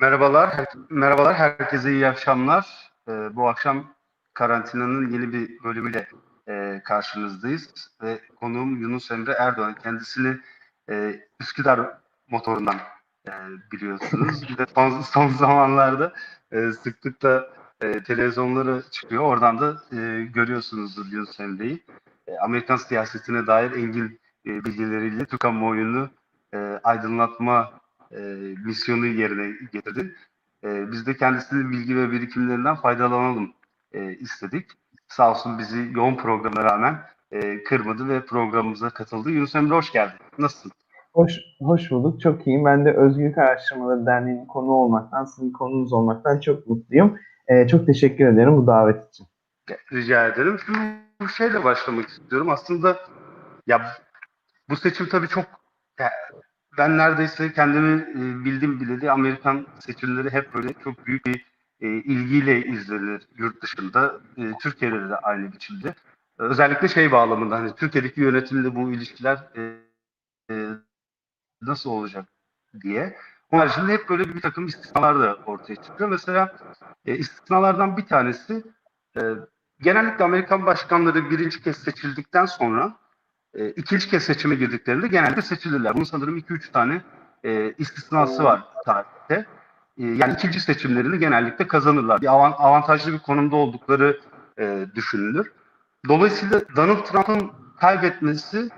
Merhabalar, merhabalar. Herkese iyi akşamlar. Ee, bu akşam karantinanın yeni bir bölümüyle e, karşınızdayız ve konuğum Yunus Emre Erdoğan. Kendisini e, Üsküdar motorundan e, biliyorsunuz. son, son zamanlarda e, sıklıkla e, televizyonlara çıkıyor. Oradan da e, görüyorsunuzdur Yunus Emre'yi. E, Amerikan siyasetine dair engin e, bilgileriyle Türk kamuoyunu e, aydınlatma e, misyonu yerine getirdi. E, biz de kendisinin bilgi ve birikimlerinden faydalanalım e, istedik. Sağ olsun bizi yoğun programa rağmen e, kırmadı ve programımıza katıldı. Yunus Emre hoş geldin. Nasılsın? Hoş, hoş bulduk. Çok iyiyim. Ben de Özgürlük Araştırmaları Derneği'nin konu olmaktan, sizin konunuz olmaktan çok mutluyum. Ee, çok teşekkür ederim bu davet için. Rica ederim. Şimdi bu şeyle başlamak istiyorum. Aslında ya bu seçim tabii çok ben neredeyse kendimi e, bildim bileli Amerikan seçimleri hep böyle çok büyük bir e, ilgiyle izlenir yurt dışında. E, Türkiye'de de aynı biçimde. Özellikle şey bağlamında hani Türkiye'deki yönetimle bu ilişkiler e, e, nasıl olacak diye. Onun haricinde hep böyle bir takım istisnalar da ortaya çıkıyor. Mesela e, istisnalardan bir tanesi e, genellikle Amerikan başkanları birinci kez seçildikten sonra e, ikinci kez seçime girdiklerinde genelde seçilirler. Bunun sanırım 2-3 tane e, istisnası var tarihte. E, yani ikinci seçimlerini genellikle kazanırlar. Bir avan- avantajlı bir konumda oldukları e, düşünülür. Dolayısıyla Donald Trump'ın kaybetmesi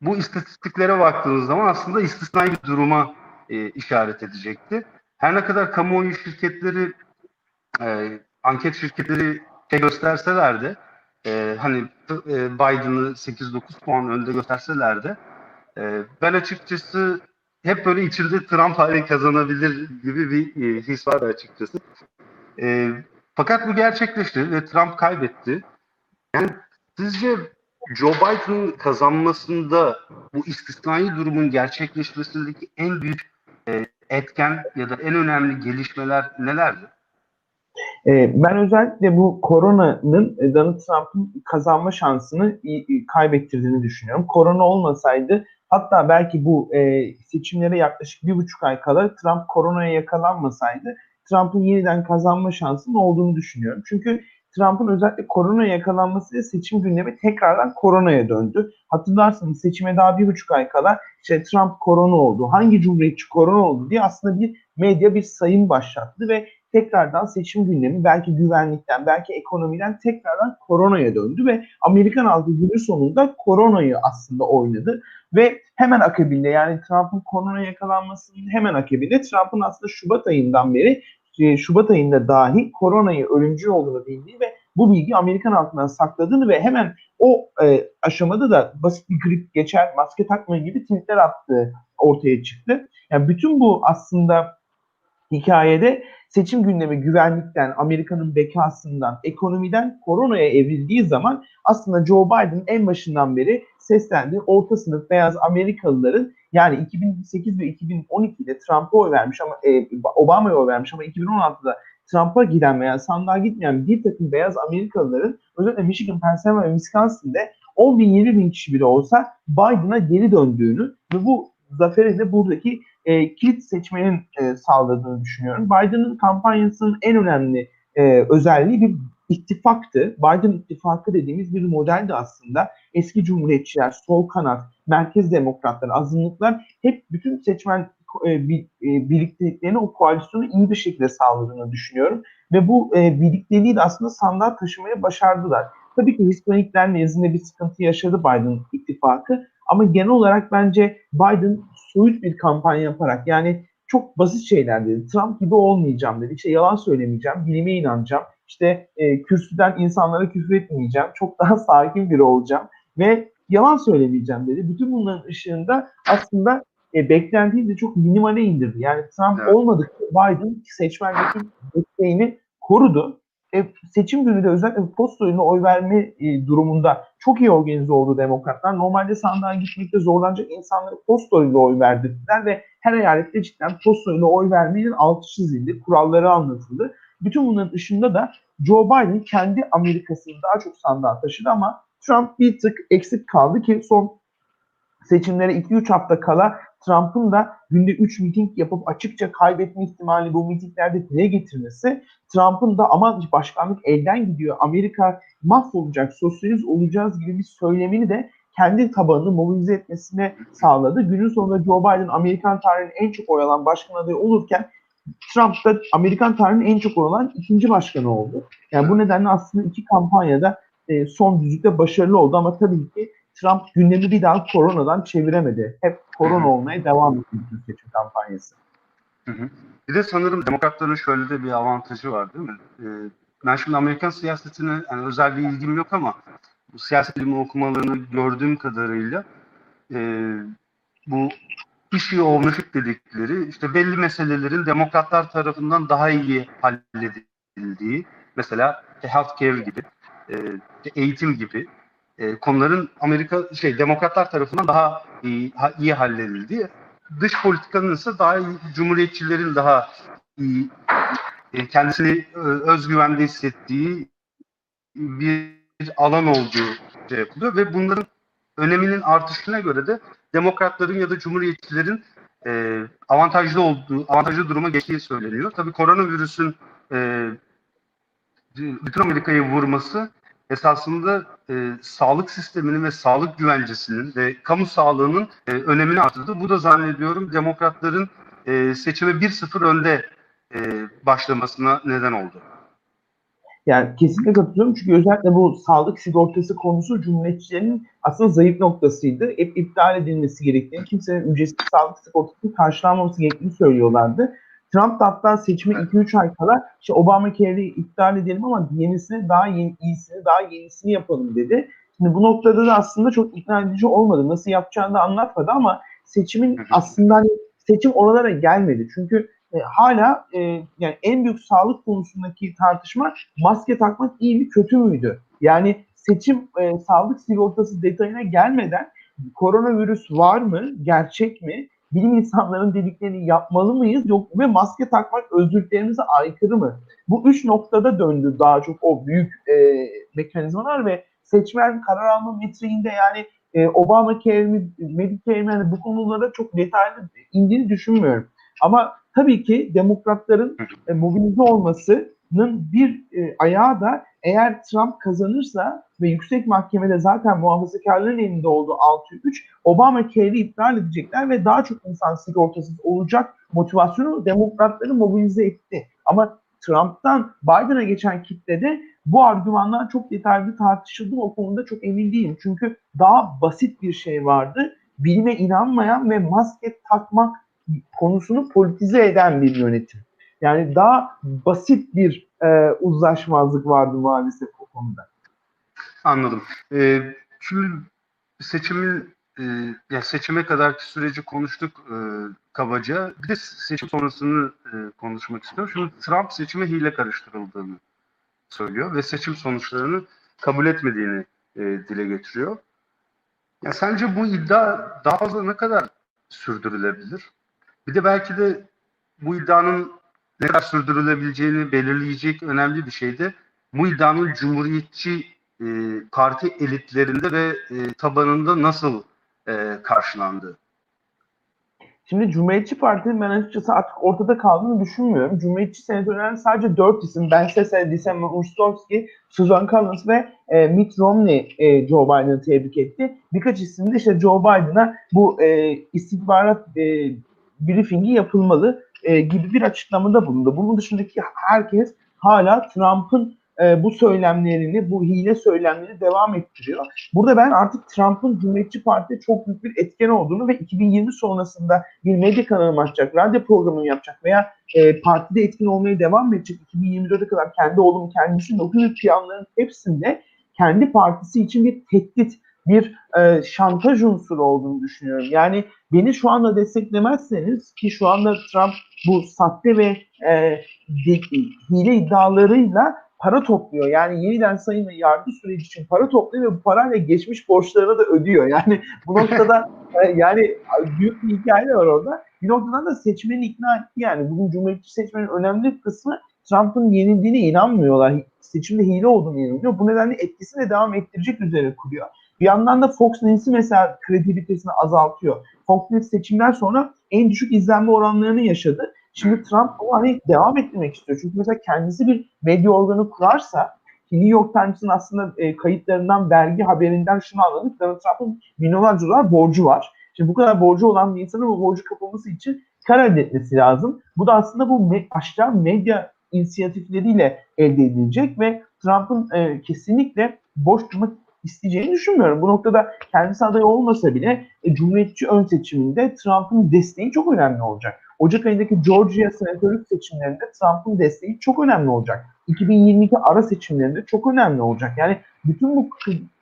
bu istatistiklere baktığınız zaman aslında istisnai bir duruma e, işaret edecekti. Her ne kadar kamuoyu şirketleri, e, anket şirketleri şey gösterseler de e, hani e, Biden'ı 8-9 puan önde gösterseler de e, ben açıkçası hep böyle içimde Trump hali kazanabilir gibi bir e, his var açıkçası. E, fakat bu gerçekleşti ve Trump kaybetti. Yani sizce Joe Biden'ın kazanmasında bu istisnai durumun gerçekleşmesindeki en büyük e, etken ya da en önemli gelişmeler nelerdi? Ee, ben özellikle bu koronanın e, Donald Trump'ın kazanma şansını kaybettirdiğini düşünüyorum. Korona olmasaydı hatta belki bu e, seçimlere yaklaşık bir buçuk ay kala Trump koronaya yakalanmasaydı Trump'ın yeniden kazanma şansının olduğunu düşünüyorum. Çünkü Trump'ın özellikle koronaya yakalanmasıyla seçim gündemi tekrardan koronaya döndü. Hatırlarsanız seçime daha bir buçuk ay kala işte Trump korona oldu, hangi cumhuriyetçi korona oldu diye aslında bir medya bir sayım başlattı ve tekrardan seçim gündemi belki güvenlikten, belki ekonomiden tekrardan koronaya döndü ve Amerikan halkı günün sonunda koronayı aslında oynadı ve hemen akabinde yani Trump'ın korona yakalanmasının hemen akabinde Trump'ın aslında Şubat ayından beri e, Şubat ayında dahi koronayı ölümcül olduğunu bildiği ve bu bilgi Amerikan halkından sakladığını ve hemen o e, aşamada da basit bir grip geçer, maske takmayın gibi tweetler attığı ortaya çıktı. Yani bütün bu aslında hikayede seçim gündemi güvenlikten, Amerika'nın bekasından, ekonomiden koronaya evrildiği zaman aslında Joe Biden en başından beri seslendi. Orta sınıf beyaz Amerikalıların yani 2008 ve 2012'de Trump'a oy vermiş ama e, Obama'ya oy vermiş ama 2016'da Trump'a giden veya sandığa gitmeyen bir takım beyaz Amerikalıların özellikle Michigan, Pennsylvania ve Wisconsin'de 10 bin 20 bin kişi bile olsa Biden'a geri döndüğünü ve bu zaferi de buradaki e, kilit seçmenin e, sağladığını düşünüyorum. Biden'ın kampanyasının en önemli e, özelliği bir ittifaktı. Biden ittifakı dediğimiz bir modeldi aslında. Eski cumhuriyetçiler, sol kanat, merkez demokratlar, azınlıklar hep bütün seçmen e, bir, e, birlikteliklerini o koalisyonu iyi bir şekilde sağladığını düşünüyorum. Ve bu e, birlikteliği de aslında sandığa taşımaya başardılar. Tabii ki Hispanikler nezdinde bir sıkıntı yaşadı Biden ittifakı. Ama genel olarak bence Biden soyut bir kampanya yaparak yani çok basit şeyler dedi. Trump gibi olmayacağım dedi. İşte yalan söylemeyeceğim, bilime inanacağım. İşte e, kürsüden insanlara küfür etmeyeceğim. Çok daha sakin biri olacağım ve yalan söylemeyeceğim dedi. Bütün bunların ışığında aslında e, beklentiyi de çok minimale indirdi. Yani Trump Evet. olmadıkça Biden seçmendeki desteğini korudu. E, seçim günü de özellikle posta oyunu oy verme e, durumunda çok iyi organize oldu demokratlar. Normalde sandığa gitmekte zorlanacak insanları posta oyunu oy verdirdiler ve her eyalette cidden posta oyunu oy vermenin altı çizildi, kuralları anlatıldı. Bütün bunların dışında da Joe Biden kendi Amerika'sını daha çok sandığa taşıdı ama Trump bir tık eksik kaldı ki son seçimlere 2-3 hafta kala Trump'ın da günde 3 miting yapıp açıkça kaybetme ihtimali bu mitinglerde dile getirmesi, Trump'ın da aman başkanlık elden gidiyor, Amerika mahvolacak, sosyalist olacağız gibi bir söylemini de kendi tabanını mobilize etmesine sağladı. Günün sonunda Joe Biden Amerikan tarihinin en çok oy alan başkan adayı olurken Trump da Amerikan tarihinin en çok oy alan ikinci başkanı oldu. Yani bu nedenle aslında iki kampanyada e, son düzlükte başarılı oldu ama tabii ki Trump gündemi bir daha koronadan çeviremedi. Hep korona olmaya devam etti bütün seçim kampanyası. Hı hı. Bir de sanırım demokratların şöyle de bir avantajı var değil mi? Ee, ben şimdi Amerikan siyasetine yani özel bir ilgim yok ama bu siyaset bilimi okumalarını gördüğüm kadarıyla e, bu issue ownership dedikleri işte belli meselelerin demokratlar tarafından daha iyi halledildiği mesela healthcare gibi e, eğitim gibi e, konuların Amerika şey demokratlar tarafından daha iyi, ha, iyi halledildiği dış politikanın ise daha cumhuriyetçilerin daha iyi e, kendisini e, özgüvende hissettiği bir alan olduğu şey yapılıyor ve bunların öneminin artışına göre de demokratların ya da cumhuriyetçilerin e, avantajlı olduğu, avantajlı duruma geçtiği söyleniyor. Tabii koronavirüsün e, bütün Amerika'yı vurması esasında e, sağlık sisteminin ve sağlık güvencesinin ve kamu sağlığının e, önemini arttırdı. Bu da zannediyorum demokratların e, seçime 1-0 önde e, başlamasına neden oldu. Yani kesinlikle katılıyorum çünkü özellikle bu sağlık sigortası konusu cumhuriyetçilerin aslında zayıf noktasıydı. Hep iptal edilmesi gerektiğini, kimsenin ücretsiz sağlık sigortası karşılanmaması gerektiğini söylüyorlardı. Trump da hatta seçime 2-3 ay kala işte Obamacare'i iptal edelim ama yenisini daha yeni, iyisini daha yenisini yapalım dedi. Şimdi bu noktada da aslında çok ikna edici olmadı. Nasıl yapacağını da anlatmadı ama seçimin aslında hani seçim oralara gelmedi. Çünkü e, hala e, yani en büyük sağlık konusundaki tartışma maske takmak iyi mi kötü müydü? Yani seçim e, sağlık sigortası detayına gelmeden koronavirüs var mı, gerçek mi? Bilim insanların dediklerini yapmalı mıyız? Yok ve maske takmak özgürlüklerimize aykırı mı? Bu üç noktada döndü daha çok o büyük e, mekanizmalar ve seçmen karar alma metriğinde yani e, Obamacare mi, Medicare yani bu konulara çok detaylı indiğini düşünmüyorum. Ama tabii ki demokratların e, mobilize olmasının bir e, ayağı da eğer Trump kazanırsa ve yüksek mahkemede zaten muhafazakarların elinde olduğu 6-3 Obamacare'i iptal edecekler ve daha çok insan sigortasız olacak motivasyonu demokratları mobilize etti. Ama Trump'tan Biden'a geçen kitlede bu argümanlar çok detaylı tartışıldı. O konuda çok emin değilim. Çünkü daha basit bir şey vardı. Bilime inanmayan ve maske takmak konusunu politize eden bir yönetim. Yani daha basit bir e, uzlaşmazlık vardı maalesef o konuda. Anladım. Ee, şimdi seçimin e, ya seçime kadarki süreci konuştuk e, kabaca. Bir de seçim sonrasını e, konuşmak istiyorum. Şimdi Trump seçime hile karıştırıldığını söylüyor ve seçim sonuçlarını kabul etmediğini e, dile getiriyor. Ya sence bu iddia daha fazla ne kadar sürdürülebilir? Bir de belki de bu iddianın ne kadar sürdürülebileceğini belirleyecek önemli bir şey de bu iddianın cumhuriyetçi e, parti elitlerinde ve e, tabanında nasıl e, karşılandığı. Şimdi Cumhuriyetçi Parti'nin ben açıkçası artık ortada kaldığını düşünmüyorum. Cumhuriyetçi senatörlerin sadece dört isim, Ben Sese, December Urstovsky, Susan Collins ve e, Mitt Romney e, Joe Biden'ı tebrik etti. Birkaç isim de işte Joe Biden'a bu e, istihbarat e, briefingi yapılmalı e, gibi bir açıklamada bulundu. Bunun dışındaki herkes hala Trump'ın e, bu söylemlerini, bu hile söylemlerini devam ettiriyor. Burada ben artık Trump'ın Cumhuriyetçi Parti'de çok büyük bir etken olduğunu ve 2020 sonrasında bir medya kanalı açacak, radyo programını yapacak veya e, partide etkin olmaya devam edecek 2024'e kadar kendi oğlum kendisi o büyük planların hepsinde kendi partisi için bir tehdit, bir e, şantaj unsuru olduğunu düşünüyorum. Yani beni şu anda desteklemezseniz ki şu anda Trump bu sahte ve e, hile iddialarıyla para topluyor. Yani yeniden sayım ve yargı süreci için para topluyor ve bu parayla geçmiş borçlarını da ödüyor. Yani bu noktada e, yani büyük bir hikaye var orada. Bir noktadan da seçmeni ikna etti yani. Bugün Cumhuriyetçi seçmenin önemli kısmı Trump'ın yenildiğine inanmıyorlar. Seçimde hile olduğunu inanıyor. Bu nedenle etkisini devam ettirecek üzere kuruyor. Bir yandan da Fox News'i mesela kredibilitesini azaltıyor. Fox News seçimden sonra en düşük izlenme oranlarını yaşadı. Şimdi Trump bunu hani devam ettirmek istiyor. Çünkü mesela kendisi bir medya organı kurarsa New York Times'ın aslında e, kayıtlarından, vergi haberinden şunu anladık. Donald Trump'ın milyonlarca dolar borcu var. Şimdi bu kadar borcu olan bir insanın bu borcu kapılması için kar elde etmesi lazım. Bu da aslında bu me- aşağı medya inisiyatifleriyle elde edilecek ve Trump'ın e, kesinlikle boş durmak isteyeceğini düşünmüyorum. Bu noktada kendisi aday olmasa bile e, Cumhuriyetçi ön seçiminde Trump'ın desteği çok önemli olacak. Ocak ayındaki Georgia senatörlük seçimlerinde Trump'ın desteği çok önemli olacak. 2022 ara seçimlerinde çok önemli olacak. Yani bütün bu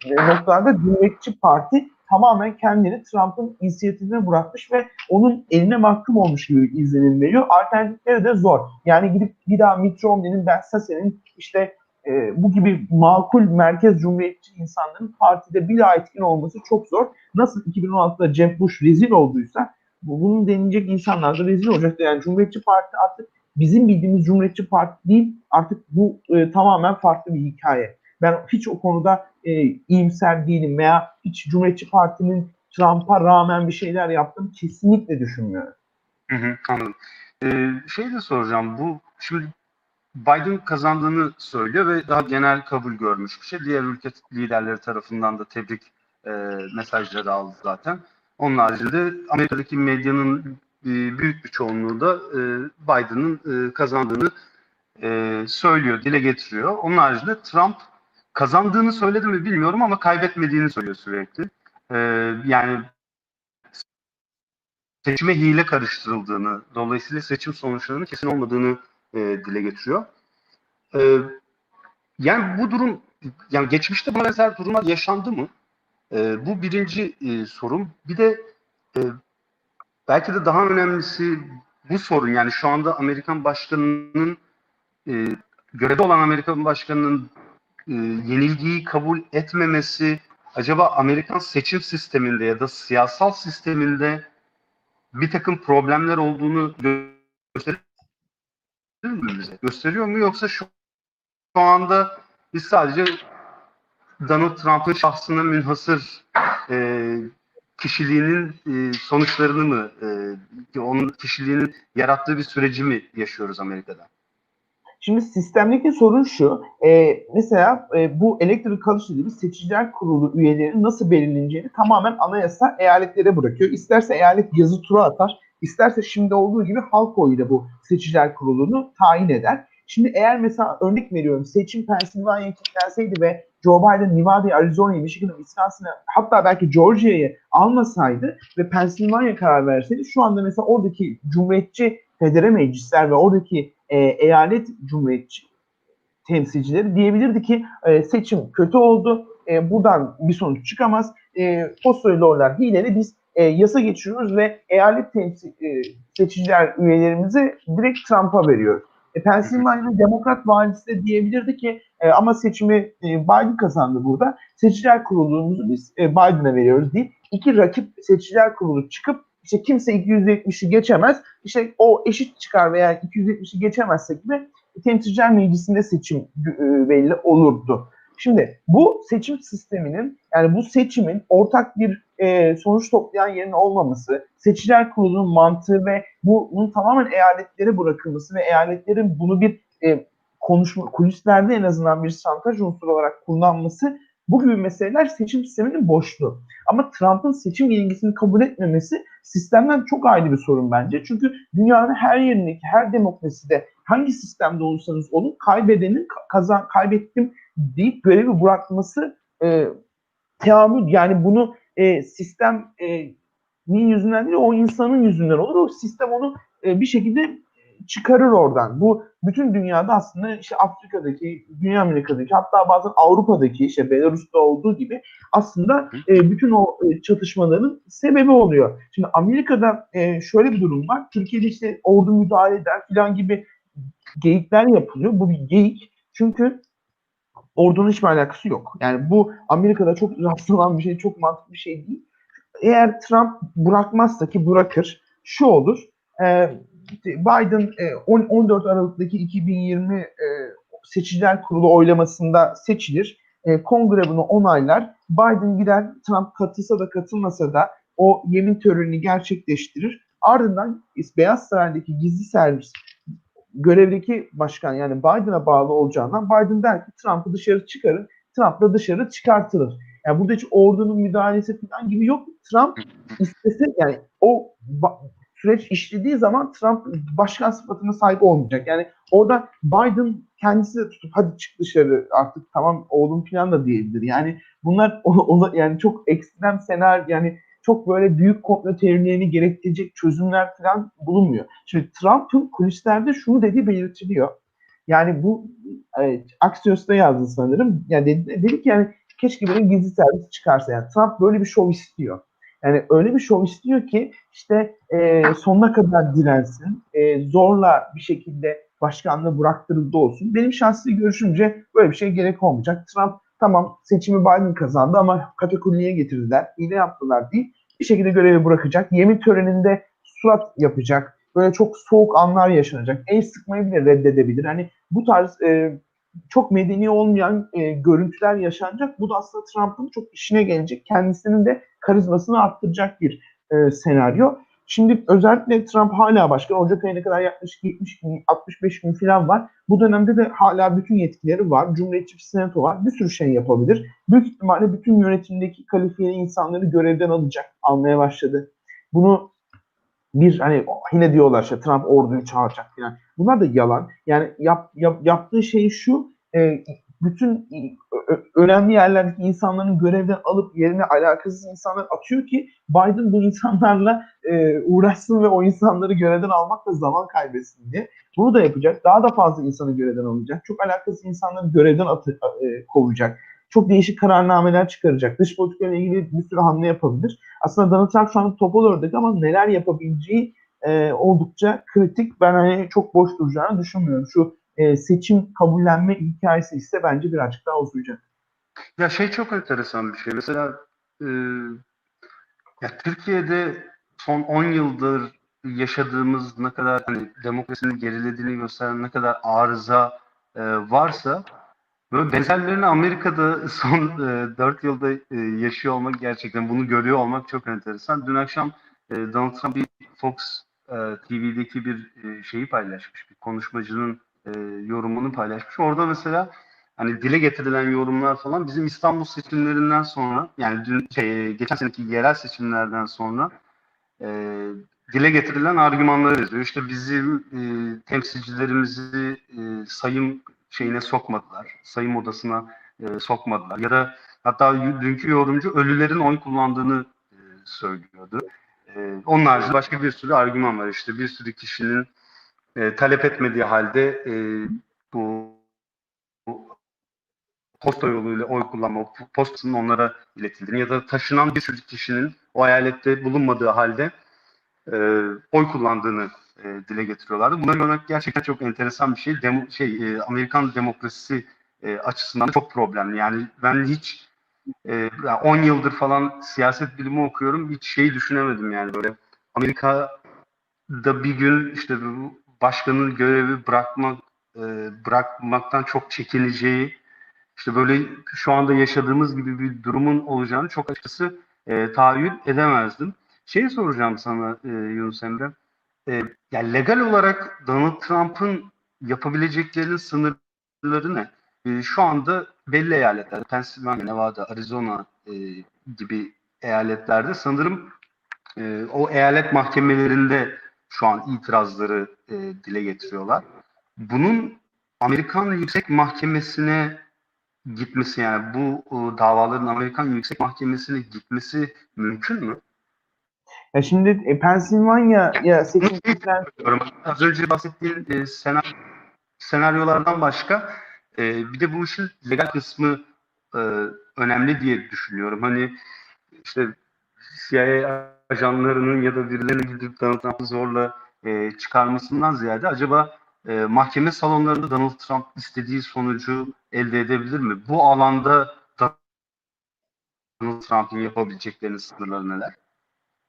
e, noktalarda Cumhuriyetçi Parti tamamen kendini Trump'ın inisiyatifine bırakmış ve onun eline mahkum olmuş gibi izlenim veriyor. Alternatifleri de zor. Yani gidip bir daha Mitt Romney'nin, Ben Sassen'in işte e, bu gibi makul merkez cumhuriyetçi insanların partide bir daha etkin olması çok zor. Nasıl 2016'da Jeb Bush rezil olduysa bu- bunun denilecek insanlar da rezil olacak. Yani Cumhuriyetçi Parti artık bizim bildiğimiz Cumhuriyetçi Parti değil. Artık bu e, tamamen farklı bir hikaye. Ben hiç o konuda e, iyimser değilim veya hiç Cumhuriyetçi Parti'nin Trump'a rağmen bir şeyler yaptığını kesinlikle düşünmüyorum. Hı hı, anladım. Ee, şey de soracağım. Bu şimdi Biden kazandığını söylüyor ve daha genel kabul görmüş bir şey. Diğer ülke liderleri tarafından da tebrik e, mesajları aldı zaten. Onun haricinde Amerika'daki medyanın e, büyük bir çoğunluğu da e, Biden'ın e, kazandığını söylüyor, dile getiriyor. Onun haricinde Trump kazandığını söyledi mi bilmiyorum ama kaybetmediğini söylüyor sürekli. Yani seçime hile karıştırıldığını, dolayısıyla seçim sonuçlarının kesin olmadığını dile getiriyor. Yani bu durum, yani geçmişte buna benzer durumlar yaşandı mı? E, bu birinci e, sorun. Bir de e, belki de daha önemlisi bu sorun. Yani şu anda Amerikan başkanının e, görevde olan Amerikan başkanının e, yenilgiyi kabul etmemesi acaba Amerikan seçim sisteminde ya da siyasal sisteminde bir takım problemler olduğunu gösterir mi bize? Gösteriyor mu yoksa şu, şu anda biz sadece Donald Trump'ın şahsına münhasır e, kişiliğinin e, sonuçlarını mı, e, onun kişiliğinin yarattığı bir süreci mi yaşıyoruz Amerika'da? Şimdi sistemdeki sorun şu. E, mesela e, bu Electoral College dediğimiz seçiciler kurulu üyelerinin nasıl belirleneceğini tamamen anayasa eyaletlere bırakıyor. İsterse eyalet yazı tura atar, isterse şimdi olduğu gibi halk oyuyla bu seçiciler kurulunu tayin eder. Şimdi eğer mesela örnek veriyorum seçim Pennsylvania'ya kilitlenseydi ve Joe Biden Nevada'yı, Arizona'yı, Michigan'ı, Wisconsin'ı hatta belki Georgia'yı almasaydı ve Pennsylvania karar verseydi şu anda mesela oradaki cumhuriyetçi federe meclisler ve oradaki e, eyalet cumhuriyetçi temsilcileri diyebilirdi ki e, seçim kötü oldu. E, buradan bir sonuç çıkamaz. E, Postoylorlar hileli biz e, yasa geçiriyoruz ve eyalet temsil, e, seçiciler üyelerimizi direkt Trump'a veriyoruz. E, Pennsylvania'nın demokrat valisi de diyebilirdi ki e, ama seçimi e, Biden kazandı burada. Seçiciler kurulumuzu biz e, Biden'a veriyoruz deyip iki rakip seçiciler kurulu çıkıp işte kimse 270'i geçemez. İşte o eşit çıkar veya 270'i geçemezse gibi temsilciler meclisinde seçim e, belli olurdu. Şimdi bu seçim sisteminin yani bu seçimin ortak bir e, sonuç toplayan yerin olmaması, seçiciler kurulunun mantığı ve bunun tamamen eyaletlere bırakılması ve eyaletlerin bunu bir e, konuşma kulislerde en azından bir şantaj unsuru olarak kullanması bu gibi meseleler seçim sisteminin boşluğu. Ama Trump'ın seçim yenilgisini kabul etmemesi sistemden çok ayrı bir sorun bence. Çünkü dünyanın her yerindeki her demokraside hangi sistemde olursanız olun kaybedenin kazan kaybettim deyip görevi bırakması e, teamül yani bunu e, sistem e, yüzünden değil o insanın yüzünden olur. O sistem onu e, bir şekilde çıkarır oradan. Bu bütün dünyada aslında işte Afrika'daki, Dünya Amerika'daki hatta bazen Avrupa'daki işte Belarus'ta olduğu gibi aslında e, bütün o e, çatışmaların sebebi oluyor. Şimdi Amerika'da e, şöyle bir durum var. Türkiye'de işte ordu müdahale eder falan gibi geyikler yapılıyor. Bu bir geyik. Çünkü ordunun hiçbir alakası yok. Yani bu Amerika'da çok rastlanan bir şey, çok mantıklı bir şey değil. Eğer Trump bırakmazsa ki bırakır, şu olur. E, Biden 14 Aralık'taki 2020 seçiciler kurulu oylamasında seçilir. E, kongre bunu onaylar. Biden gider Trump katılsa da katılmasa da o yemin törenini gerçekleştirir. Ardından Beyaz Saray'daki gizli servis görevdeki başkan yani Biden'a bağlı olacağından Biden der ki Trump'ı dışarı çıkarın. Trump da dışarı çıkartılır. Yani burada hiç ordunun müdahalesi falan gibi yok. Trump istese yani o süreç işlediği zaman Trump başkan sıfatına sahip olmayacak. Yani orada Biden kendisi de tutup hadi çık dışarı artık tamam oğlum falan da diyebilir. Yani bunlar o, o- yani çok ekstrem senaryo yani çok böyle büyük komplo teorilerini gerektirecek çözümler falan bulunmuyor. Şimdi Trump'ın kulislerde şunu dediği belirtiliyor. Yani bu e, Axios'ta yazdı sanırım. Yani dedi, dedi ki yani keşke böyle gizli servis çıkarsa. Yani Trump böyle bir şov istiyor. Yani öyle bir şov istiyor ki işte e, sonuna kadar dirensin. E, zorla bir şekilde başkanlığı bıraktırıldı olsun. Benim şahsi görüşümce böyle bir şey gerek olmayacak. Trump tamam seçimi Biden kazandı ama katakulliye getirdiler. hile yaptılar değil. Bir şekilde görevi bırakacak. Yemin töreninde surat yapacak. Böyle çok soğuk anlar yaşanacak. El sıkmayı bile reddedebilir. Hani bu tarz e, çok medeni olmayan e, görüntüler yaşanacak. Bu da aslında Trump'ın çok işine gelecek. Kendisinin de karizmasını arttıracak bir e, senaryo. Şimdi özellikle Trump hala başkan. Ocak ayına kadar yaklaşık 70 gün, 65 gün falan var. Bu dönemde de hala bütün yetkileri var. Cumhuriyetçi senato var. Bir sürü şey yapabilir. Büyük ihtimalle bütün yönetimdeki kalifiyeli insanları görevden alacak. Almaya başladı. Bunu bir hani yine diyorlar işte Trump orduyu çağıracak falan. Bunlar da yalan. Yani yap, yap, yaptığı şey şu e, bütün ö- önemli yerlerdeki insanların görevden alıp yerine alakasız insanlar atıyor ki Biden bu insanlarla e, uğraşsın ve o insanları görevden almakla zaman kaybetsin diye. Bunu da yapacak. Daha da fazla insanı görevden alacak. Çok alakasız insanları görevden atı, e, kovacak. Çok değişik kararnameler çıkaracak. Dış politikayla ilgili bir sürü hamle yapabilir. Aslında Donald Trump şu anda topal ördek ama neler yapabileceği e, oldukça kritik. Ben hani çok boş duracağını düşünmüyorum. Şu e, seçim kabullenme hikayesi ise bence birazcık daha uzayacak. Ya şey çok enteresan bir şey. Mesela e, ya Türkiye'de son 10 yıldır yaşadığımız ne kadar hani demokrasinin gerilediğini gösteren ne kadar arıza e, varsa böyle benzerlerini Amerika'da son e, 4 yılda e, yaşıyor olmak gerçekten bunu görüyor olmak çok enteresan. Dün akşam e, Donald Trump bir Fox e, TV'deki bir e, şeyi paylaşmış. Bir konuşmacının e, yorumunu paylaşmış. Orada mesela hani dile getirilen yorumlar falan bizim İstanbul seçimlerinden sonra yani dün şey, geçen seneki yerel seçimlerden sonra e, dile getirilen argümanları yazıyor. İşte bizim e, temsilcilerimizi e, sayım şeyine sokmadılar. Sayım odasına e, sokmadılar. Ya da hatta dünkü yorumcu ölülerin oy kullandığını e, söylüyordu. E, onun haricinde başka bir sürü argüman var. İşte bir sürü kişinin e, talep etmediği halde e, bu, bu posta yoluyla oy kullanma, postasının onlara iletildiğini ya da taşınan bir sürü kişinin o eyalette bulunmadığı halde e, oy kullandığını e, dile getiriyorlardı. Bunları görmek gerçekten çok enteresan bir şey. Demo, şey e, Amerikan demokrasisi e, açısından çok problemli. Yani ben hiç e, yani 10 yıldır falan siyaset bilimi okuyorum. Hiç şeyi düşünemedim yani böyle Amerika'da bir gün işte bu başkanın görevi bırakmak e, bırakmaktan çok çekineceği işte böyle şu anda yaşadığımız gibi bir durumun olacağını çok açıkçası e, tahayyül edemezdim. Şey soracağım sana e, Yunus Emre. E, yani legal olarak Donald Trump'ın yapabileceklerinin sınırları ne? E, şu anda belli eyaletlerde, Pennsylvania, Nevada, Arizona e, gibi eyaletlerde sanırım e, o eyalet mahkemelerinde şu an itirazları e, dile getiriyorlar. Bunun Amerikan Yüksek Mahkemesi'ne gitmesi yani bu e, davaların Amerikan Yüksek Mahkemesi'ne gitmesi mümkün mü? Ya şimdi e, Pennsylvania seçimlerden Diyorum. Az önce bahsettiğin e, senaryo, senaryolardan başka e, bir de bu işin legal kısmı e, önemli diye düşünüyorum. Hani işte CIA ajanlarının ya da birilerinin gidip Donald Trump'ı zorla e, çıkarmasından ziyade acaba e, mahkeme salonlarında Donald Trump istediği sonucu elde edebilir mi? Bu alanda Donald Trump'ın yapabileceklerinin sınırları neler?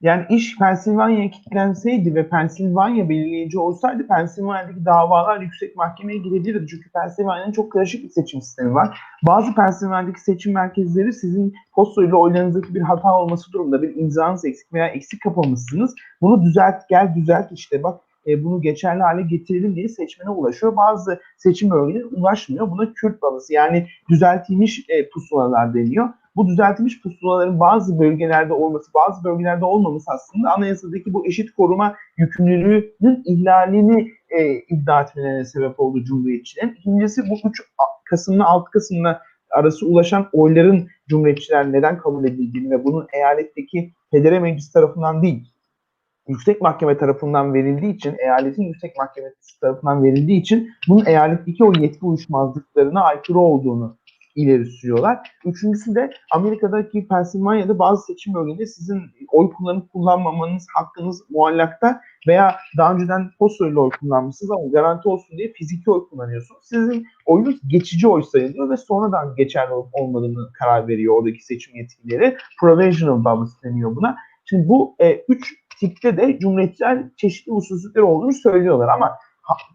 Yani iş Pensilvanya'ya kilitlenseydi ve Pensilvanya belirleyici olsaydı Pensilvanya'daki davalar yüksek mahkemeye gidebilirdi. Çünkü Pensilvanya'nın çok karışık bir seçim sistemi var. Bazı Pensilvanya'daki seçim merkezleri sizin postoyla oylarınızdaki bir hata olması durumunda bir imzanız eksik veya eksik kapamışsınız. Bunu düzelt, gel düzelt işte bak e, bunu geçerli hale getirelim diye seçmene ulaşıyor. Bazı seçim bölgeleri ulaşmıyor. Buna Kürt balası yani düzeltilmiş e, pusulalar deniyor. Bu düzeltilmiş pusulaların bazı bölgelerde olması, bazı bölgelerde olmaması aslında anayasadaki bu eşit koruma yükümlülüğünün ihlalini e, iddia etmelerine sebep oldu Cumhuriyetçilerin. İkincisi bu 3 Kasım'la 6 Kasım'la arası ulaşan oyların Cumhuriyetçiler neden kabul edildiğini ve bunun eyaletteki federe meclis tarafından değil, yüksek mahkeme tarafından verildiği için, eyaletin yüksek mahkemesi tarafından verildiği için bunun eyaletteki o yetki uyuşmazlıklarına aykırı olduğunu ileri sürüyorlar. Üçüncüsü de Amerika'daki Pensilvanya'da bazı seçim bölgelerinde sizin oy kullanıp kullanmamanız hakkınız muallakta veya daha önceden postoyla oy kullanmışsınız ama garanti olsun diye fiziki oy kullanıyorsunuz. Sizin oyunuz geçici oy sayılıyor ve sonradan geçerli olup olmadığını karar veriyor oradaki seçim yetkilileri. Provisional ballot deniyor buna. Şimdi bu e, üç tipte de cumhuriyetçiler çeşitli hususiyetleri olduğunu söylüyorlar ama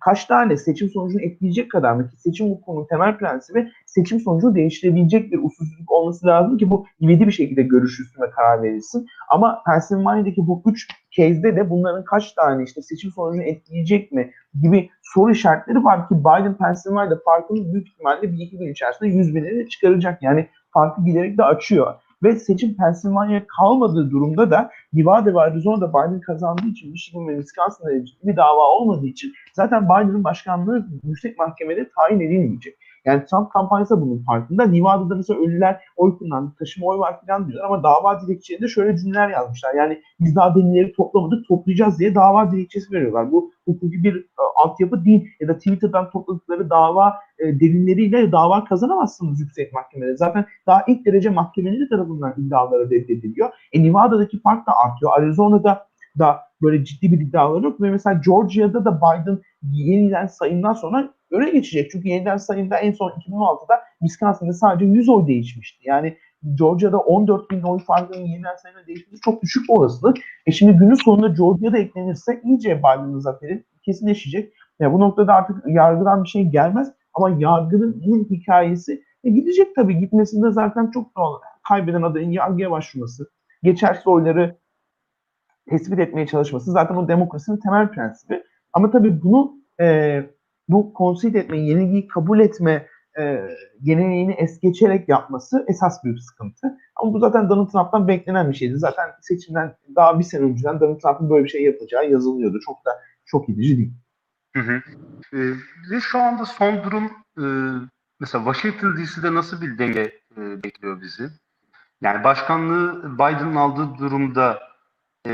kaç tane seçim sonucunu etkileyecek kadar mı ki seçim hukukunun temel prensibi seçim sonucunu değiştirebilecek bir usulsüzlük olması lazım ki bu ivedi bir şekilde görüşülsün ve karar verilsin. Ama Pennsylvania'daki bu üç case'de de bunların kaç tane işte seçim sonucunu etkileyecek mi gibi soru işaretleri var ki Biden Pennsylvania'da farkını büyük ihtimalle bir iki gün içerisinde yüz binleri çıkaracak. Yani farkı giderek de açıyor. Ve seçim Pennsylvania'ya kalmadığı durumda da Nevada ve Arizona'da Biden kazandığı için Michigan ve Wisconsin'da ciddi bir dava olmadığı için zaten Biden'ın başkanlığı yüksek mahkemede tayin edilmeyecek. Yani Trump kampanyası bunun farkında. Nevada'da mesela ölüler oy kullandı, taşıma oy var falan diyorlar ama dava dilekçelerinde şöyle cümleler yazmışlar. Yani biz daha delilleri toplamadık, toplayacağız diye dava dilekçesi veriyorlar. Bu hukuki bir e, altyapı değil ya da Twitter'dan topladıkları dava e, delilleriyle dava kazanamazsınız yüksek mahkemede. Zaten daha ilk derece mahkemeleri tarafından iddiaları reddediliyor. E Nevada'daki fark da artıyor. Arizona'da da böyle ciddi bir iddiaları yok ve mesela Georgia'da da Biden yeniden sayımdan sonra öne geçecek. Çünkü yeniden sayımda en son 2016'da Wisconsin'da sadece 100 oy değişmişti. Yani Georgia'da 14 bin oy farkının yeniden sayımda değişmesi çok düşük olasılık. E şimdi günün sonunda Georgia'da eklenirse iyice Biden'ın zaferi kesinleşecek. Yani bu noktada artık yargıdan bir şey gelmez ama yargının hikayesi e gidecek tabii. Gitmesinde zaten çok doğal. Kaybeden adayın yargıya başvurması, geçersiz oyları tespit etmeye çalışması zaten o demokrasinin temel prensibi. Ama tabii bunu e, bu concede etme, yenilgiyi kabul etme e, geleneğini es geçerek yapması esas büyük sıkıntı. Ama bu zaten Donald Trump'tan beklenen bir şeydi. Zaten seçimden daha bir sene önceden Donald Trump'ın böyle bir şey yapacağı yazılıyordu. Çok da çok edici değil. Hı hı. E, ve şu anda son durum e, mesela Washington DC'de nasıl bir denge e, bekliyor bizi? Yani başkanlığı Biden'ın aldığı durumda e,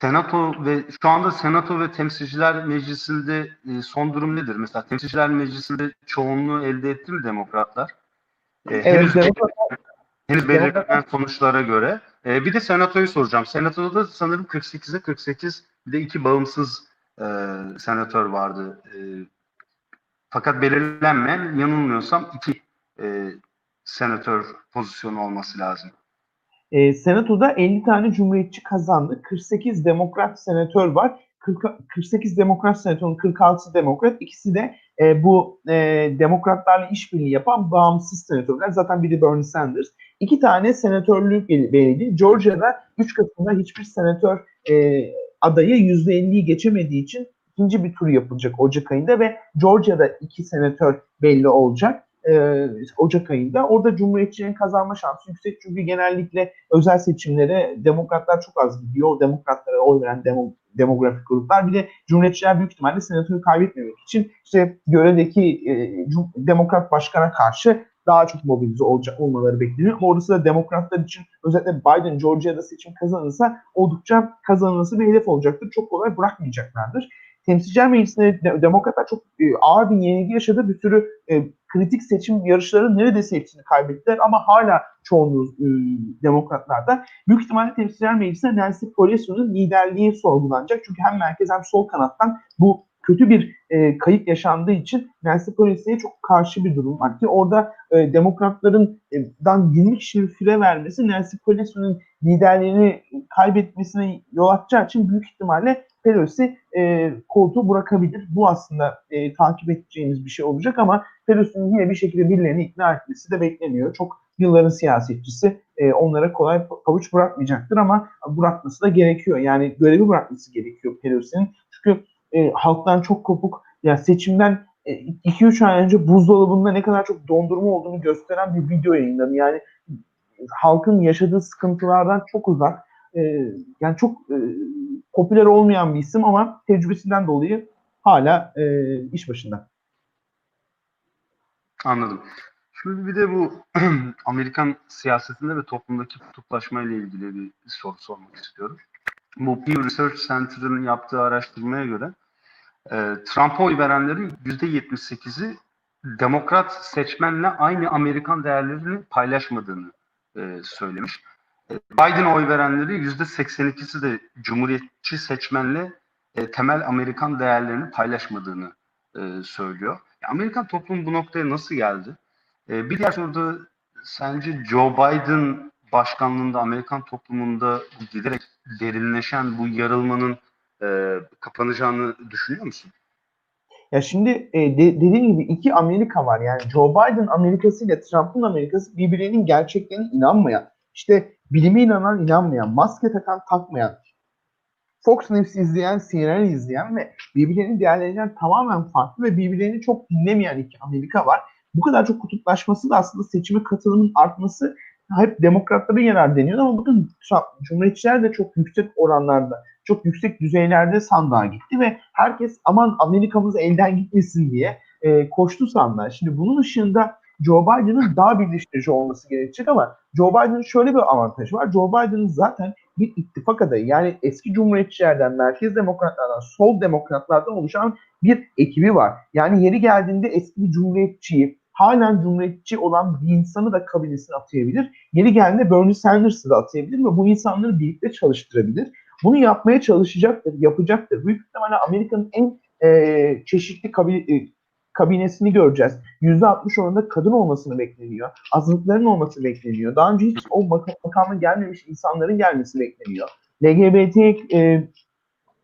Senato ve şu anda Senato ve Temsilciler Meclisi'nde e, son durum nedir? Mesela Temsilciler Meclisi'nde çoğunluğu elde etti mi demokratlar? E, Evet, henüz demokrat- henüz belirlenen sonuçlara göre. E, bir de Senato'yu soracağım. Senato'da da sanırım 48'e 48 bir de iki bağımsız e, senatör vardı. E, fakat belirlenmeyen yanılmıyorsam iki e, senatör pozisyonu olması lazım. E, Senato'da 50 tane cumhuriyetçi kazandı. 48 demokrat senatör var. 40, 48 demokrat senatörün 46'sı demokrat. İkisi de e, bu e, demokratlarla işbirliği yapan bağımsız senatörler. Zaten biri Bernie Sanders. İki tane senatörlük belirledi. Georgia'da 3 Kasım'da hiçbir senatör e, adayı %50'yi geçemediği için ikinci bir tur yapılacak Ocak ayında ve Georgia'da iki senatör belli olacak e, Ocak ayında. Orada Cumhuriyetçilerin kazanma şansı yüksek çünkü genellikle özel seçimlere demokratlar çok az gidiyor. Demokratlara oy veren demo, demografik gruplar. Bir de Cumhuriyetçiler büyük ihtimalle senatoru kaybetmemek için işte görevdeki e, demokrat başkana karşı daha çok mobilize olacak olmaları bekleniyor. Ama orası da demokratlar için özellikle Biden Georgia'da seçim kazanırsa oldukça kazanılması bir hedef olacaktır. Çok kolay bırakmayacaklardır. Temsilciler Meclisi'nde de, demokratlar çok e, ağır bir yenilgi yaşadı. Bir sürü e, kritik seçim yarışları neredeyse hepsini kaybettiler ama hala çoğunluğu e, demokratlarda. Büyük ihtimalle Temsilciler Meclisi'nde Nancy Pelosi'nin liderliği sorgulanacak. Çünkü hem merkez hem sol kanattan bu kötü bir e, kayıp yaşandığı için Nancy Pelosi'ye çok karşı bir durum var ki orada e, demokratların e, dan 20 kişi bir süre vermesi Nancy Pelosi'nin liderliğini kaybetmesine yol açacağı için büyük ihtimalle Pelosi e, koltuğu bırakabilir. Bu aslında e, takip edeceğimiz bir şey olacak ama Pelosi'nin yine bir şekilde birilerini ikna etmesi de bekleniyor. Çok yılların siyasetçisi e, onlara kolay pavuç bırakmayacaktır ama bırakması da gerekiyor. Yani görevi bırakması gerekiyor Pelosi'nin. Çünkü e, halktan çok kopuk. Ya seçimden 2-3 ay önce buzdolabında ne kadar çok dondurma olduğunu gösteren bir video yayınladı. Yani halkın yaşadığı sıkıntılardan çok uzak. E, yani çok e, popüler olmayan bir isim ama tecrübesinden dolayı hala e, iş başında. Anladım. Şimdi bir de bu Amerikan siyasetinde ve toplumdaki kutuplaşma ile ilgili bir soru sormak istiyorum. Bu Pew Research Center'ın yaptığı araştırmaya göre e, Trump'a oy verenlerin %78'i demokrat seçmenle aynı Amerikan değerlerini paylaşmadığını e, söylemiş. Biden'a oy verenleri %82'si de cumhuriyetçi seçmenle e, temel Amerikan değerlerini paylaşmadığını e, söylüyor. Ya, Amerikan toplumu bu noktaya nasıl geldi? E, bir diğer soruda sence Joe Biden başkanlığında Amerikan toplumunda giderek derinleşen bu yarılmanın e, kapanacağını düşünüyor musun? Ya şimdi e, de, dediğim gibi iki Amerika var. Yani Joe Biden Amerikası ile Trump'ın Amerikası birbirlerinin gerçeklerine inanmayan, işte bilime inanan inanmayan, maske takan takmayan, Fox News izleyen, CNN izleyen ve birbirlerinin değerlerinden tamamen farklı ve birbirlerini çok dinlemeyen iki Amerika var. Bu kadar çok kutuplaşması da aslında seçime katılımın artması hep demokratlara yarar deniyor ama bakın Trump, Cumhuriyetçiler de çok yüksek oranlarda, çok yüksek düzeylerde sandığa gitti ve herkes aman Amerika'mız elden gitmesin diye e, koştu sandığa. Şimdi bunun ışığında Joe Biden'ın daha birleştirici olması gerekecek ama Joe Biden'ın şöyle bir avantajı var. Joe Biden'ın zaten bir ittifak adayı. Yani eski cumhuriyetçilerden, merkez demokratlardan, sol demokratlardan oluşan bir ekibi var. Yani yeri geldiğinde eski bir cumhuriyetçiyi, halen cumhuriyetçi olan bir insanı da kabinesine atayabilir. Yeri geldiğinde Bernie Sanders'ı da atayabilir ve bu insanları birlikte çalıştırabilir. Bunu yapmaya çalışacaktır, yapacaktır. Büyük ihtimalle Amerika'nın en e, çeşitli kabine, e, kabinesini göreceğiz. %60 oranında kadın olmasını bekleniyor. Azınlıkların olması bekleniyor. Daha önce hiç o makama gelmemiş insanların gelmesi bekleniyor. LGBT e,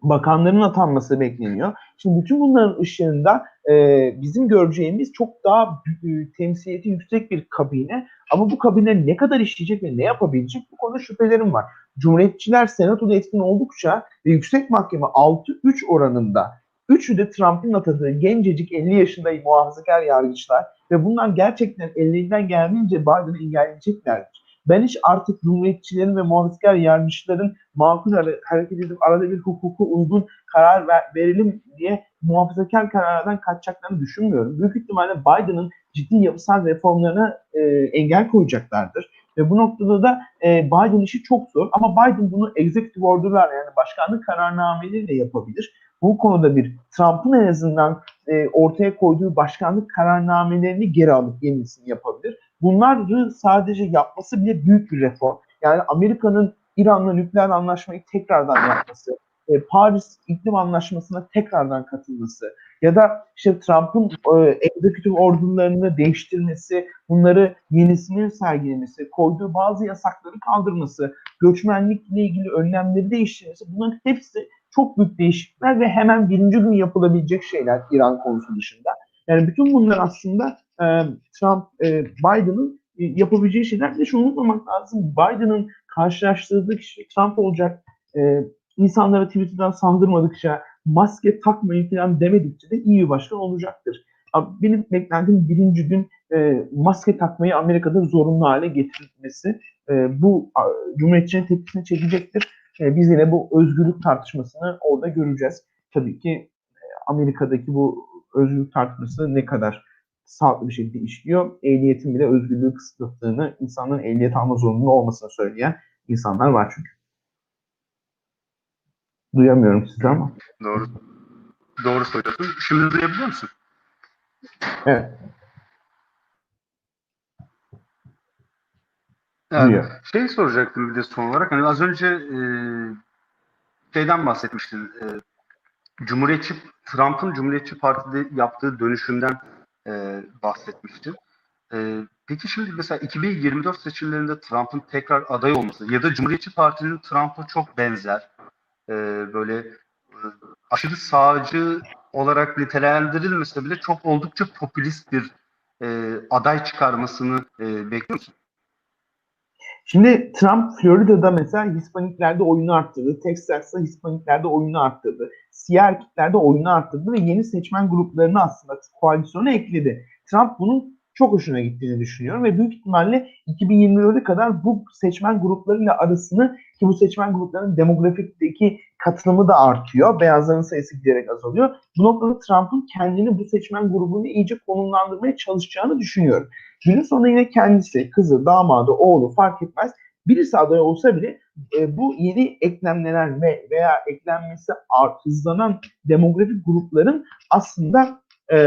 bakanların atanması bekleniyor. Şimdi bütün bunların ışığında e, bizim göreceğimiz çok daha e, temsiliyeti yüksek bir kabine ama bu kabine ne kadar işleyecek ve ne yapabilecek bu konuda şüphelerim var. Cumhuriyetçiler senatoda etkin oldukça ve yüksek mahkeme 6-3 oranında Üçü de Trump'ın atadığı gencecik 50 yaşında muhafazakar yargıçlar ve bunlar gerçekten ellerinden geldiğince Biden'ı engelleyeceklerdir. Ben hiç artık cumhuriyetçilerin ve muhafazakar yargıçların makul hareket edip arada bir hukuku uygun karar ver, verelim diye muhafazakar kararlardan kaçacaklarını düşünmüyorum. Büyük ihtimalle Biden'ın ciddi yapısal reformlarına e, engel koyacaklardır. Ve bu noktada da e, Biden işi çok zor ama Biden bunu executive order'lar yani başkanlık kararnameleriyle yapabilir bu konuda bir Trump'ın en azından e, ortaya koyduğu başkanlık kararnamelerini geri alıp yenisini yapabilir. Bunları sadece yapması bile büyük bir reform. Yani Amerika'nın İran'la nükleer anlaşmayı tekrardan yapması, e, Paris iklim anlaşmasına tekrardan katılması ya da işte Trump'ın e, executive orderlarını değiştirmesi, bunları yenisini sergilemesi, koyduğu bazı yasakları kaldırması, göçmenlikle ilgili önlemleri değiştirmesi bunların hepsi çok büyük değişiklikler ve hemen birinci gün yapılabilecek şeyler İran konusu dışında. Yani bütün bunlar aslında e, Trump, e, Biden'ın e, yapabileceği şeyler. Ve şunu unutmamak lazım. Biden'ın karşılaştırdığı kişi Trump olacak. E, insanlara Twitter'dan sandırmadıkça, maske takmayın falan demedikçe de iyi bir başkan olacaktır. Benim beklentim birinci gün e, maske takmayı Amerika'da zorunlu hale getirilmesi. E, bu Cumhuriyetçinin tepkisini çekecektir e, biz yine bu özgürlük tartışmasını orada göreceğiz. Tabii ki e, Amerika'daki bu özgürlük tartışması ne kadar sağlıklı bir şekilde işliyor. Ehliyetin bile özgürlüğü kısıtladığını, insanların ehliyet alma zorunlu olmasını söyleyen insanlar var çünkü. Duyamıyorum sizi ama. Doğru. Doğru söylüyorsun. Şimdi duyabiliyor musun? Evet. Yani şey soracaktım bir de son olarak. Hani az önce e, şeyden bahsetmiştin. E, Cumhuriyetçi Trump'ın Cumhuriyetçi Parti'de yaptığı dönüşümden e, bahsetmiştim. E, peki şimdi mesela 2024 seçimlerinde Trump'ın tekrar aday olması ya da Cumhuriyetçi Parti'nin Trump'a çok benzer e, böyle e, aşırı sağcı olarak nitelendirilmese bile çok oldukça popülist bir e, aday çıkarmasını e, bekliyor musun? Şimdi Trump Florida'da mesela Hispaniklerde oyunu arttırdı. Texas'ta Hispaniklerde oyunu arttırdı. Siyah erkeklerde oyunu arttırdı ve yeni seçmen gruplarını aslında koalisyona ekledi. Trump bunun çok hoşuna gittiğini düşünüyorum ve büyük ihtimalle 2024'e kadar bu seçmen gruplarıyla arasını ki bu seçmen gruplarının demografikteki katılımı da artıyor. Beyazların sayısı giderek azalıyor. Bu noktada Trump'ın kendini bu seçmen grubunu iyice konumlandırmaya çalışacağını düşünüyorum. Günün sonunda yine kendisi, kızı, damadı, oğlu fark etmez. Birisi aday olsa bile e, bu yeni eklemlenen ve veya eklenmesi art, hızlanan demografik grupların aslında e,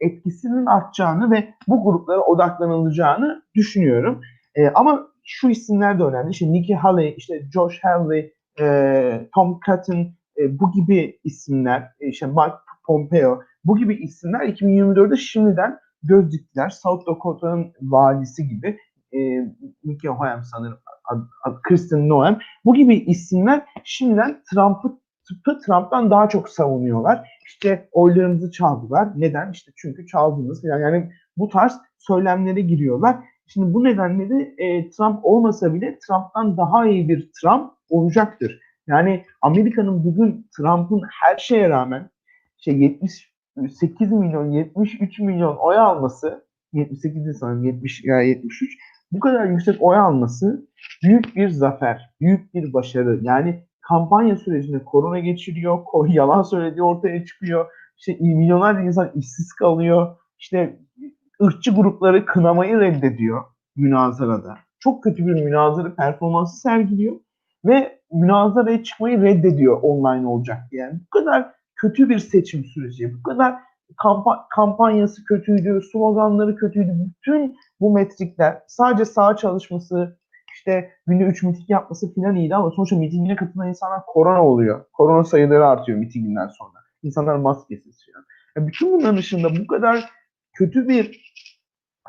etkisinin artacağını ve bu gruplara odaklanılacağını düşünüyorum. E, ama şu isimler de önemli. İşte Nikki Haley, işte Josh Hawley, e, Tom Cotton e, bu gibi isimler, e, işte Mike Pompeo bu gibi isimler 2024'de şimdiden göz diktiler. South Dakota'nın valisi gibi e, Nikki Haley sanırım, Kristen Noem bu gibi isimler şimdiden Trump'ı tıpkı Trump'tan daha çok savunuyorlar. İşte oylarımızı çaldılar. Neden? İşte çünkü çaldınız. Yani, yani bu tarz söylemlere giriyorlar. Şimdi bu nedenle de e, Trump olmasa bile Trump'tan daha iyi bir Trump olacaktır. Yani Amerika'nın bugün Trump'ın her şeye rağmen şey 78 milyon, 73 milyon oy alması 78 değil sanırım 70 ya 73 bu kadar yüksek oy alması büyük bir zafer, büyük bir başarı. Yani kampanya sürecinde korona geçiriyor, yalan söylediği ortaya çıkıyor. İşte milyonlarca insan işsiz kalıyor. İşte ırkçı grupları kınamayı reddediyor münazarada. Çok kötü bir münazara performansı sergiliyor ve münazaraya çıkmayı reddediyor online olacak diye. Yani bu kadar kötü bir seçim süreci, bu kadar kampa- kampanyası kötüydü, sloganları kötüydü. Bütün bu metrikler sadece sağ çalışması, işte günde 3 miting yapması falan iyiydi ama sonuçta mitingine katılan insanlar korona oluyor. Korona sayıları artıyor mitinginden sonra. İnsanlar maskesiz falan. Yani bütün bunların dışında bu kadar kötü bir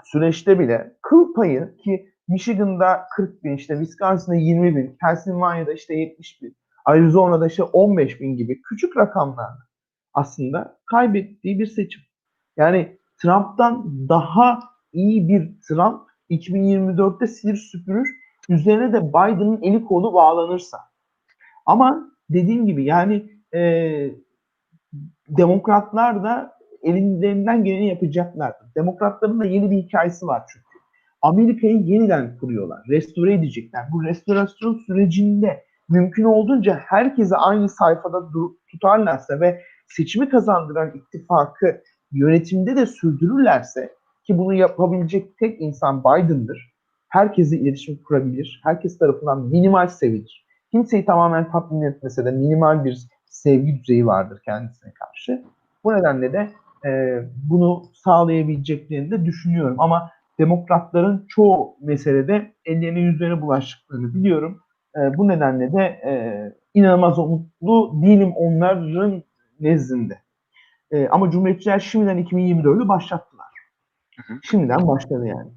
süreçte bile kıl payı ki Michigan'da 40 bin, işte Wisconsin'da 20 bin, Pennsylvania'da işte 70 bin, Arizona'da işte 15 bin gibi küçük rakamlarla aslında kaybettiği bir seçim. Yani Trump'tan daha iyi bir Trump 2024'te silip süpürür. Üzerine de Biden'ın eli kolu bağlanırsa. Ama dediğim gibi yani e, demokratlar da ellerinden geleni yapacaklardır. Demokratların da yeni bir hikayesi var çünkü. Amerika'yı yeniden kuruyorlar. Restore edecekler. Bu restorasyon sürecinde mümkün olduğunca herkesi aynı sayfada tutarlarsa ve seçimi kazandıran ittifakı yönetimde de sürdürürlerse ki bunu yapabilecek tek insan Biden'dır. Herkesi iletişim kurabilir. Herkes tarafından minimal sevilir. Kimseyi tamamen tatmin etmese de minimal bir sevgi düzeyi vardır kendisine karşı. Bu nedenle de e, bunu sağlayabileceklerini de düşünüyorum. Ama demokratların çoğu meselede ellerine yüzlerine bulaştıklarını biliyorum. E, bu nedenle de e, inanılmaz umutlu değilim onların nezdinde. E, ama Cumhuriyetçiler şimdiden 2024'ü başlattılar. Şimdiden başladı yani.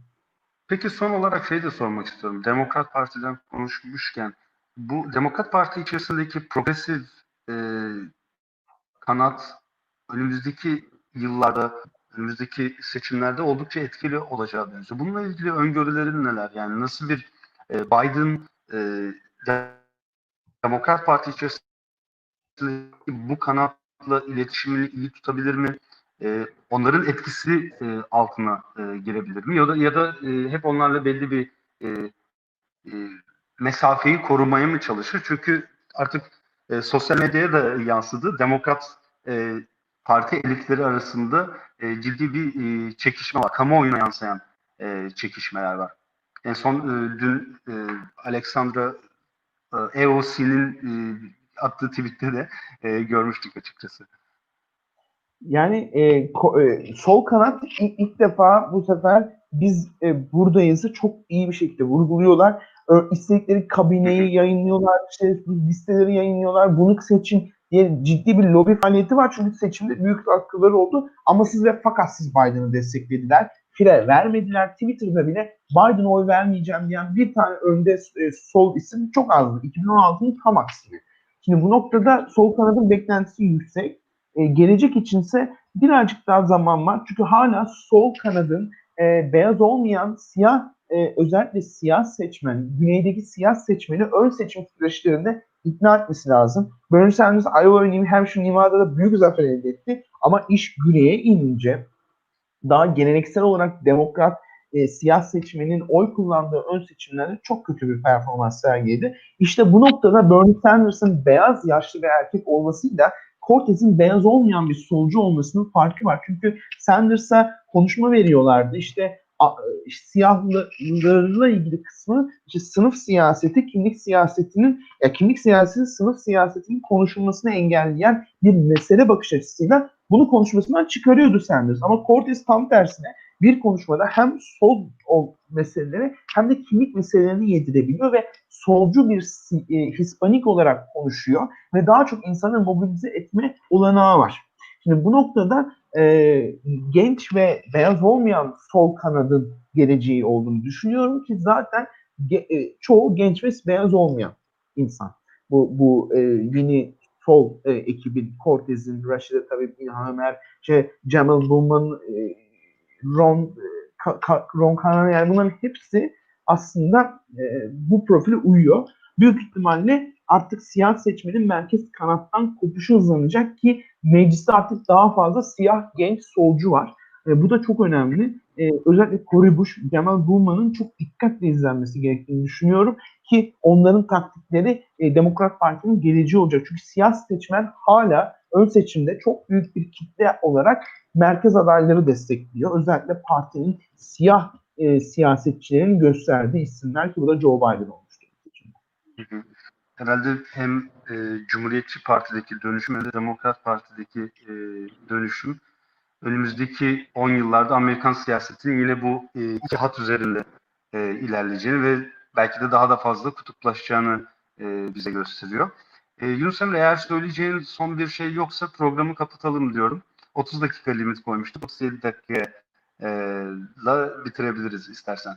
Peki son olarak şey de sormak istiyorum. Demokrat Parti'den konuşmuşken bu Demokrat Parti içerisindeki progresif e, kanat önümüzdeki yıllarda, önümüzdeki seçimlerde oldukça etkili olacağı benziyor. Bununla ilgili öngörülerin neler? Yani nasıl bir e, Biden e, Demokrat Parti içerisindeki bu kanatla iletişimini iyi tutabilir mi? E, onların etkisi e, altına e, girebilir mi? Ya da ya da e, hep onlarla belli bir e, e, mesafeyi korumaya mı çalışır? Çünkü artık e, sosyal medyaya da yansıdı. Demokrat e, parti elitleri arasında e, ciddi bir e, çekişme var. Kamuoyuna yansıyan e, çekişmeler var. En son e, dün e, Alexandra e, EOC'nin e, attığı tweette de e, görmüştük açıkçası. Yani e, ko, e, sol kanat ilk, ilk defa bu sefer biz e, buradayızı çok iyi bir şekilde vurguluyorlar. Ö, istedikleri kabineyi yayınlıyorlar, işte listeleri yayınlıyorlar. Bunu seçin diye ciddi bir lobi faaliyeti var. Çünkü seçimde büyük katkıları oldu. Amasız ve fakatsız Biden'ı desteklediler. Fire vermediler. Twitter'da bile Biden'a oy vermeyeceğim diyen bir tane önde e, sol isim çok azdı. 2016'nın tam aksine. Şimdi bu noktada sol kanadın beklentisi yüksek. E, gelecek içinse birazcık daha zaman var. Çünkü hala sol kanadın e, beyaz olmayan siyah e, özellikle siyah seçmen, güneydeki siyah seçmeni ön seçim süreçlerinde ikna etmesi lazım. Bernie Sanders Iowa ve New Hampshire, Nevada'da büyük zafer elde etti. Ama iş güneye inince daha geleneksel olarak demokrat e, siyah seçmenin oy kullandığı ön seçimlerde çok kötü bir performans sergiledi. İşte bu noktada Bernie Sanders'ın beyaz yaşlı bir erkek olmasıyla Cortez'in beyaz olmayan bir solcu olmasının farkı var. Çünkü Sanders'a konuşma veriyorlardı. İşte, işte siyahlarla ilgili kısmı işte sınıf siyaseti, kimlik siyasetinin ya kimlik siyaseti sınıf siyasetinin konuşulmasını engelleyen bir mesele bakış açısıyla bunu konuşmasından çıkarıyordu Sanders. Ama Cortez tam tersine bir konuşmada hem sol o meseleleri hem de kimlik meselelerini yedirebiliyor ve solcu bir e, Hispanik olarak konuşuyor ve daha çok insanı mobilize etme olanağı var. Şimdi bu noktada e, genç ve beyaz olmayan sol kanadın geleceği olduğunu düşünüyorum ki zaten ge, e, çoğu genç ve beyaz olmayan insan. Bu, bu e, yeni sol e, ekibin, Cortez'in, Rashida tabii İlhan Ömer, şey, Cemal Bulman, e, Ron, Ron Kanan yani bunların hepsi aslında e, bu profile uyuyor. Büyük ihtimalle artık siyah seçmenin merkez kanattan kopuşu hızlanacak ki mecliste artık daha fazla siyah genç solcu var. E, bu da çok önemli. E, özellikle Cory Bush, Cemal Bulman'ın çok dikkatle izlenmesi gerektiğini düşünüyorum ki onların taktikleri e, Demokrat Parti'nin geleceği olacak. Çünkü siyah seçmen hala ön seçimde çok büyük bir kitle olarak merkez adayları destekliyor. Özellikle partinin siyah e, siyasetçilerin gösterdiği isimler ki bu da Joe Biden olmuştu. Hı hı. Herhalde hem e, Cumhuriyetçi Parti'deki dönüşüm hem de Demokrat Parti'deki e, dönüşüm önümüzdeki 10 yıllarda Amerikan siyasetinin yine bu e, iki hat üzerinde e, ilerleyeceğini ve belki de daha da fazla kutuplaşacağını e, bize gösteriyor. E, Yunus Emre eğer söyleyeceğin son bir şey yoksa programı kapatalım diyorum. 30 dakika limit koymuştuk. 37 dakikaya e, bitirebiliriz istersen.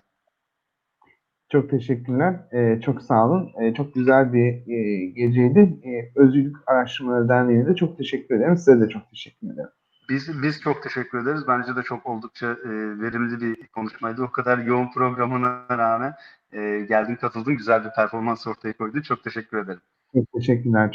Çok teşekkürler. Ee, çok sağ olun. Ee, çok güzel bir e, geceydi. Ee, Özgürlük Araştırmaları Derneği'ne de çok teşekkür ederim. Size de çok teşekkür ederim. Biz, biz çok teşekkür ederiz. Bence de çok oldukça e, verimli bir konuşmaydı. O kadar yoğun programına rağmen e, geldin katıldın. Güzel bir performans ortaya koydun. Çok teşekkür ederim. Çok teşekkürler.